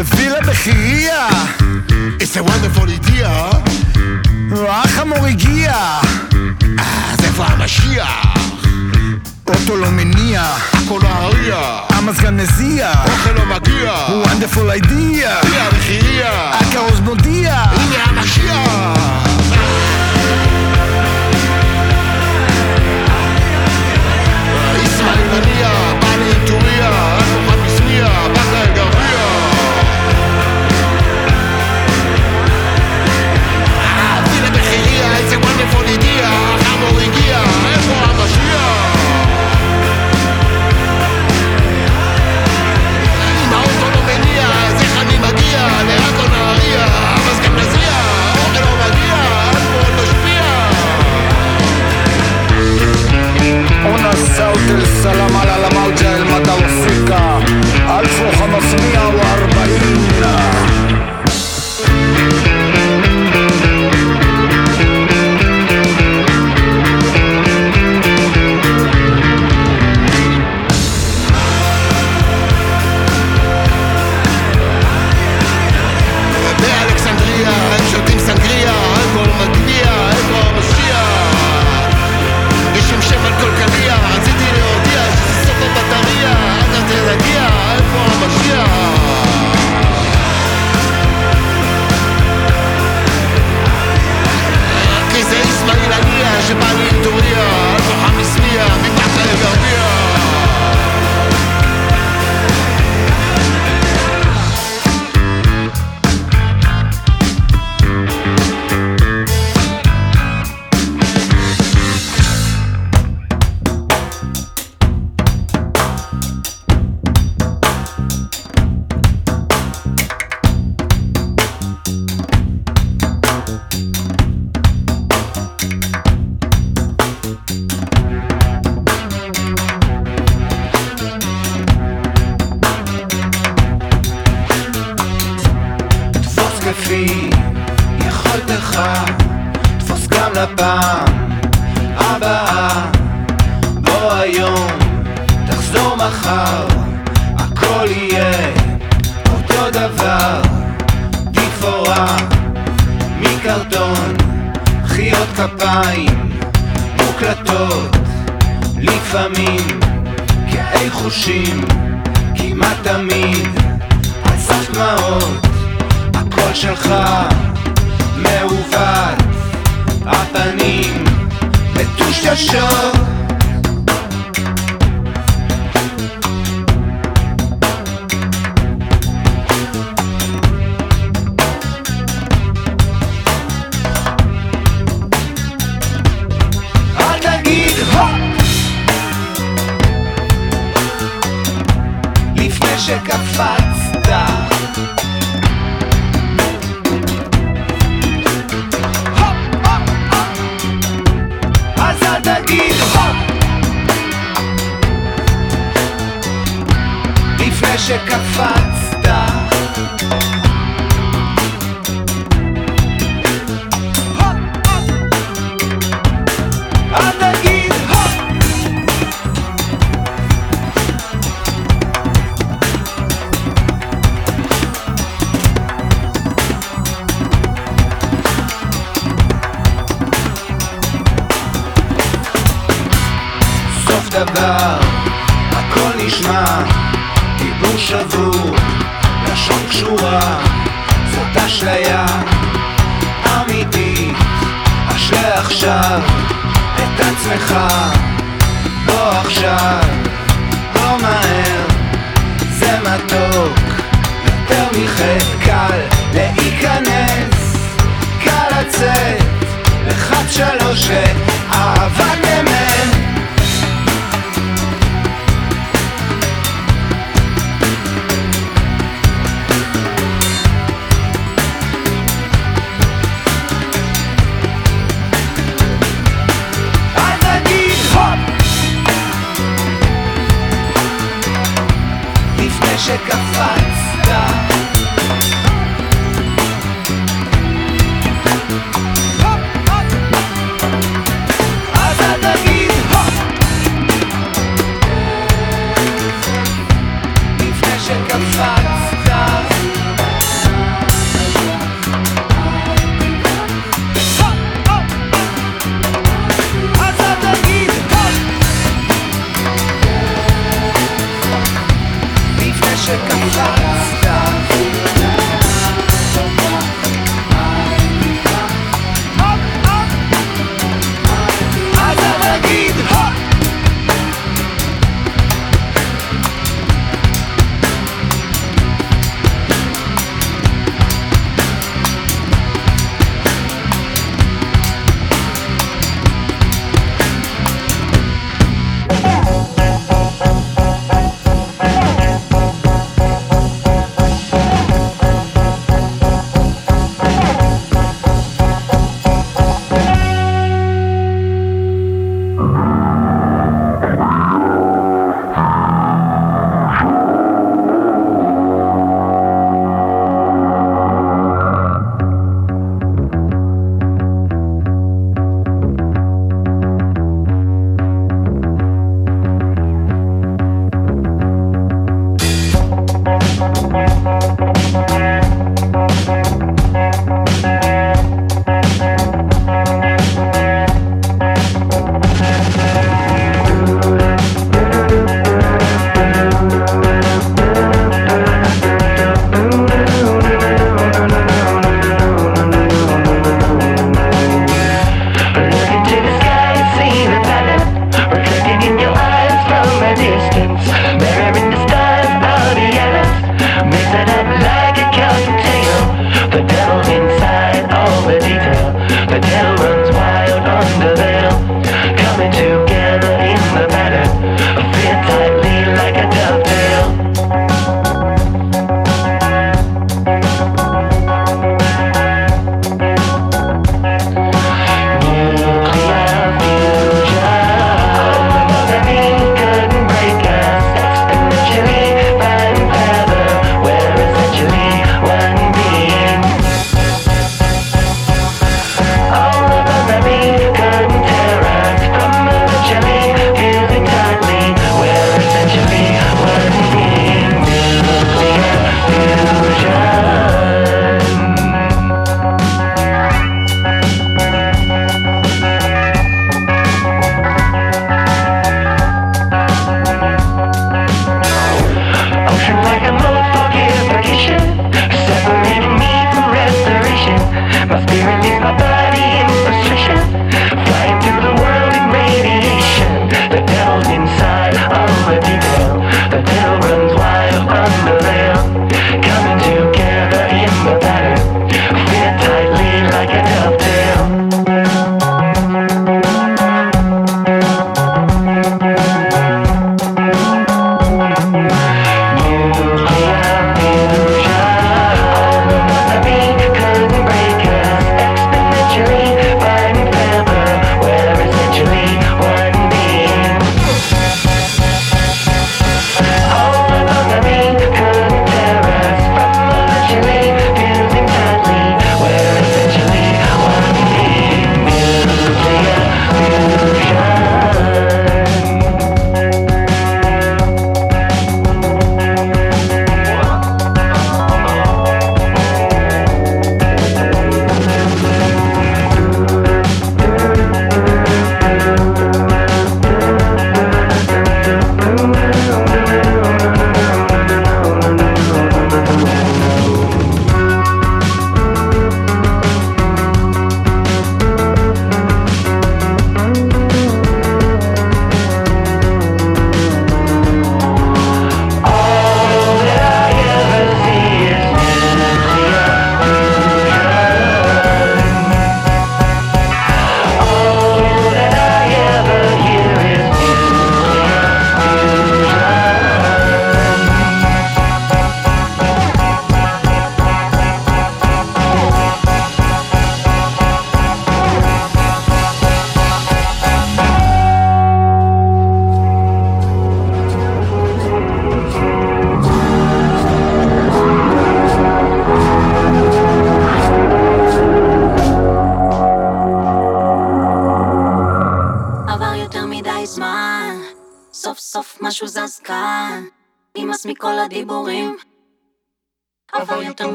ווילה בחירייה It's a wonderful idea. האח המור הגיע. אה, אז איפה המשיח? אוטו לא מניע. הכל האריה! המזגן מזיע. אוכל לא מגיע. wonderful idea. היא המחירייה הכרוז מודיע. הנה המשיח. אה, yeah. الصوت السلام على الموجة المتوفقة 1540 Michelle.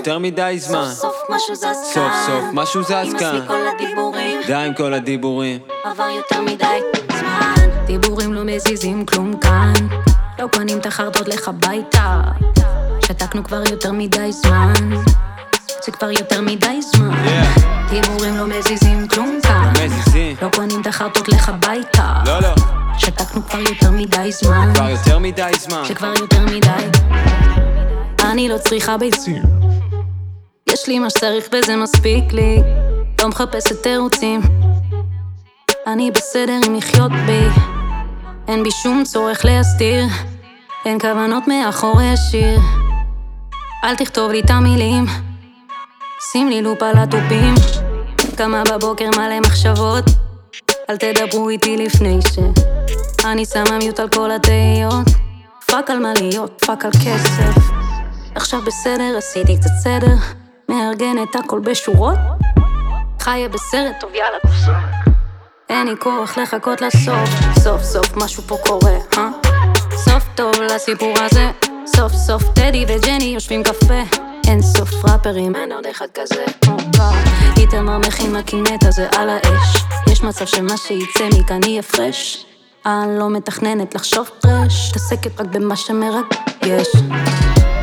יותר מדי זמן. סוף סוף משהו זז כאן. סוף סוף משהו זז כאן. מכל הדיבורים. די עם כל הדיבורים. עבר יותר מדי זמן. דיבורים לא מזיזים כלום כאן. לא קונים את החרטות לך הביתה. שתקנו כבר יותר מדי זמן. זה כבר יותר מדי זמן. Yeah. דיבורים לא מזיזים כלום כאן. מזיזים. לא קונים את החרטות לך הביתה. לא, לא. שתקנו כבר יותר מדי זמן. כבר יותר מדי זמן. זה כבר יותר מדי. אני לא צריכה ביצים. יש לי מה שצריך וזה מספיק לי. לא מחפשת תירוצים. אני בסדר עם לחיות בי. אין בי שום צורך להסתיר. אין כוונות מאחורי השיר. אל תכתוב לי את המילים. שים לי לופ על התופים. קמה בבוקר מלא מחשבות. אל תדברו איתי לפני ש... אני שמה מיוט על כל התהיות. fuck על מה להיות, fuck על כסף. עכשיו בסדר, עשיתי קצת סדר. מארגן את הכל בשורות. חיה בסרט, טוב יאללה. אין לי כוח לחכות לסוף. סוף סוף משהו פה קורה, אה? סוף טוב לסיפור הזה. סוף סוף טדי וג'ני יושבים קפה. אין סוף ראפרים, אין עוד אחד כזה. איתמר מכין מקינטה זה על האש. יש מצב שמה שיצא מכאן יהיה fresh. אני לא מתכננת לחשוב טרש, מתעסקת רק במה שמרגש.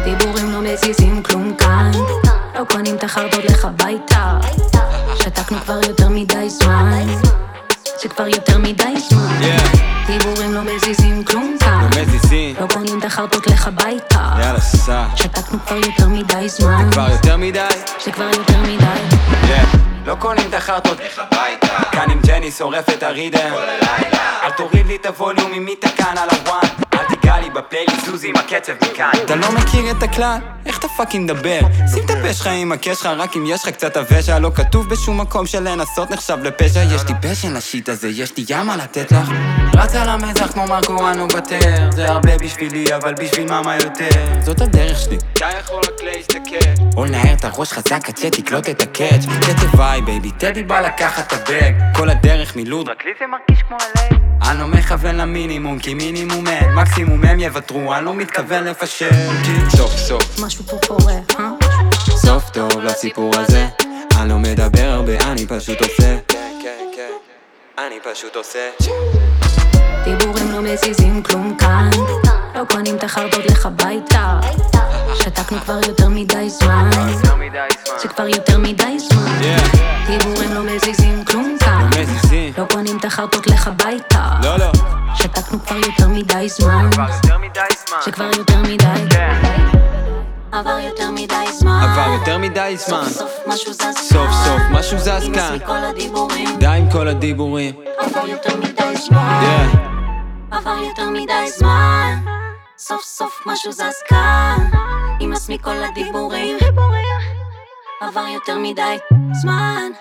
דיבורים לא מזיזים כלום כאן, לא קונים את החרדות לך הביתה. שתקנו כבר יותר מדי זמן, זה כבר יותר מדי זמן. דיבורים לא מזיזים כלום כאן. לא קונים את החרדות לך הביתה. יאללה, סע. שתקנו כבר יותר מדי זמן, כבר יותר מדי. זה כבר יותר מדי. לא קונים את החרטות כאן עם ג'ני שורף את הרידם אל תוריד לי את הווליום אם היא תקן על הוואן אל תיגע לי בפלייליסט זוזי עם הקצב מכאן. אתה לא מכיר את הכלל? איך אתה פאקינג מדבר? שים את הפה שלך עם הקש שלך רק אם יש לך קצת הוושע. לא כתוב בשום מקום שלנסות נחשב לפשע. יש לי פשן לשיט הזה, יש לי ימה לתת לך. רץ על המזח כמו מרקואנו בטר. זה הרבה בשבילי אבל בשביל מאמה יותר. זאת הדרך שלי. אתה יכול רק להסתכל. או לנער את הראש חזק עד שתקלוט את הקאץ' קצב וואי בייבי טדי בא לקחת את הבג. כל הדרך מלוד. רק לי זה מרגיש כמו הלב אני לא מכוון למינימום כי מינימום אין מקסימום הם יוותרו אני לא מתכוון לפשל. כי סוף סוף. משהו פה קורה, אה? סוף טוב לסיפור הזה. אני לא מדבר הרבה אני פשוט עושה. כן כן כן. אני פשוט עושה דיבורים לא מזיזים כלום כאן. לא קונים את החרדות לך הביתה. שתקנו כבר יותר מדי זמן. זה כבר יותר מדי זמן. דיבורים לא מזיזים כלום כאן. מזיזים. לא קונים את החרטות לך הביתה. לא לא. שתקנו כבר יותר מדי זמן. זה כבר יותר מדי. עבר יותר מדי זמן. עבר יותר מדי זמן. סוף סוף משהו זז סוף סוף משהו זז כאן. די עם כל הדיבורים עבר יותר מדי זמן. עבר יותר מדי זמן. סוף סוף משהו זז כאן. נמאס מכל הדיבורים. עבר יותר מדי זמן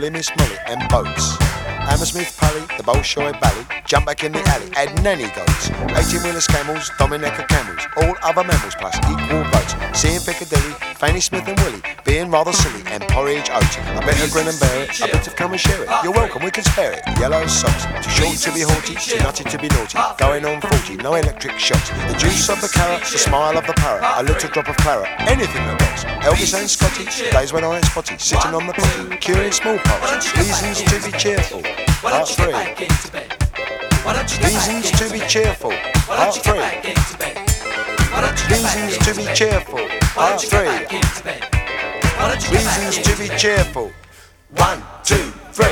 good Miss Molly, and boats. Hammersmith Pally, the Bolshoi Bally, jump back in the alley, add nanny goats. 18 wheelers camels, Dominica camels, all other mammals plus equal votes. Seeing Piccadilly, Fanny Smith and Willie, rather silly, and porridge oats. I better grin and bear it, I better come and share it. You're welcome, we can spare it. Yellow socks, too short to be haughty, too nutty to be naughty. Going on 40, no electric shocks. The juice of the carrot, the smile of the parrot, a little drop of claret, anything that works. Elvis and Scotty, days when I ain't spotty, sitting on the potty, curing smallpox. Reasons to be cheerful. Part don't get 3. back into bed? Why don't you Reasons to be cheerful. Part don't get 3. bed? Why don't you get back Reasons to be bed? cheerful. Part don't Reasons to be cheerful. One, two, three.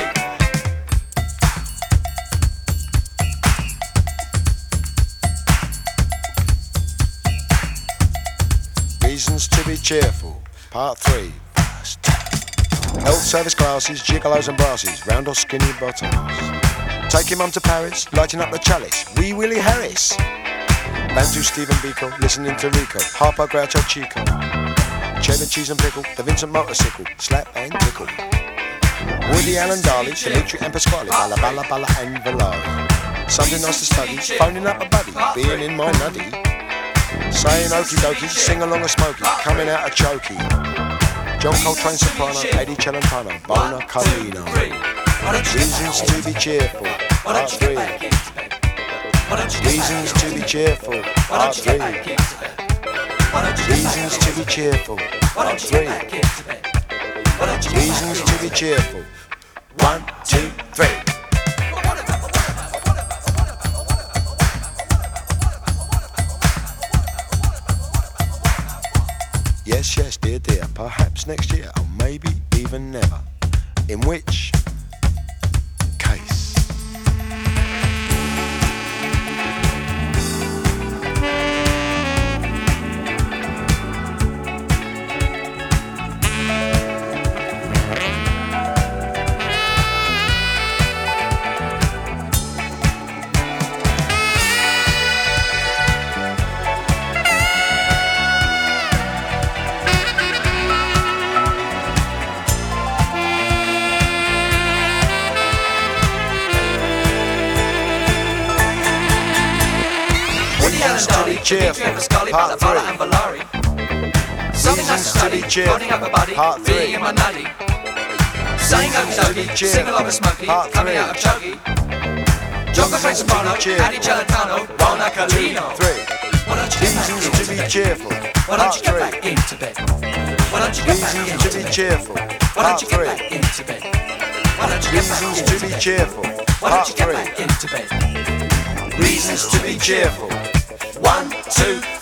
Reasons to be cheerful. Part 3. First. Health service glasses, gigolos and brasses, round or skinny bottoms. Taking mum to Paris, lighting up the chalice. Wee Willie Harris. Bantu Stephen Biko, listening to Rico. Harper Groucho Chico. Cheddar cheese and pickle, the Vincent motorcycle, slap and tickle. Woody Allen Darley, Dimitri and Pasquale, Balla Balla Balla and Valari. Something nice to study, phoning up a buddy, being in my nutty. Saying okie dokie, sing along a smoky, coming out a chokey. John Coltrane soprano, Eddie Celentano, Bona Carlino. Reasons to be cheerful, part three. Reasons to be cheerful, part three. Reasons to be cheerful. Three. Reasons to be cheerful. One, two, three. Yes, yes, dear, dear, perhaps next year, or maybe even never. In which Reasons to to be cheerful, up a buddy, part three. being in my nutty. Saying be dokie, cheerful, sing along a smoky, part coming three. out of chuggy. John Coltrane Reasons to be soprano, cheerful, Eddie Celentano, Bona Carlino. Three. Why don't you get back Reasons into to be cheerful. Why don't you get back into bed? Why don't you get back Reasons into to be cheerful. Why don't you get back into bed? Why don't you get back Reasons into to be cheerful. Why don't you get back into bed? Reasons to be cheerful. One, two, three.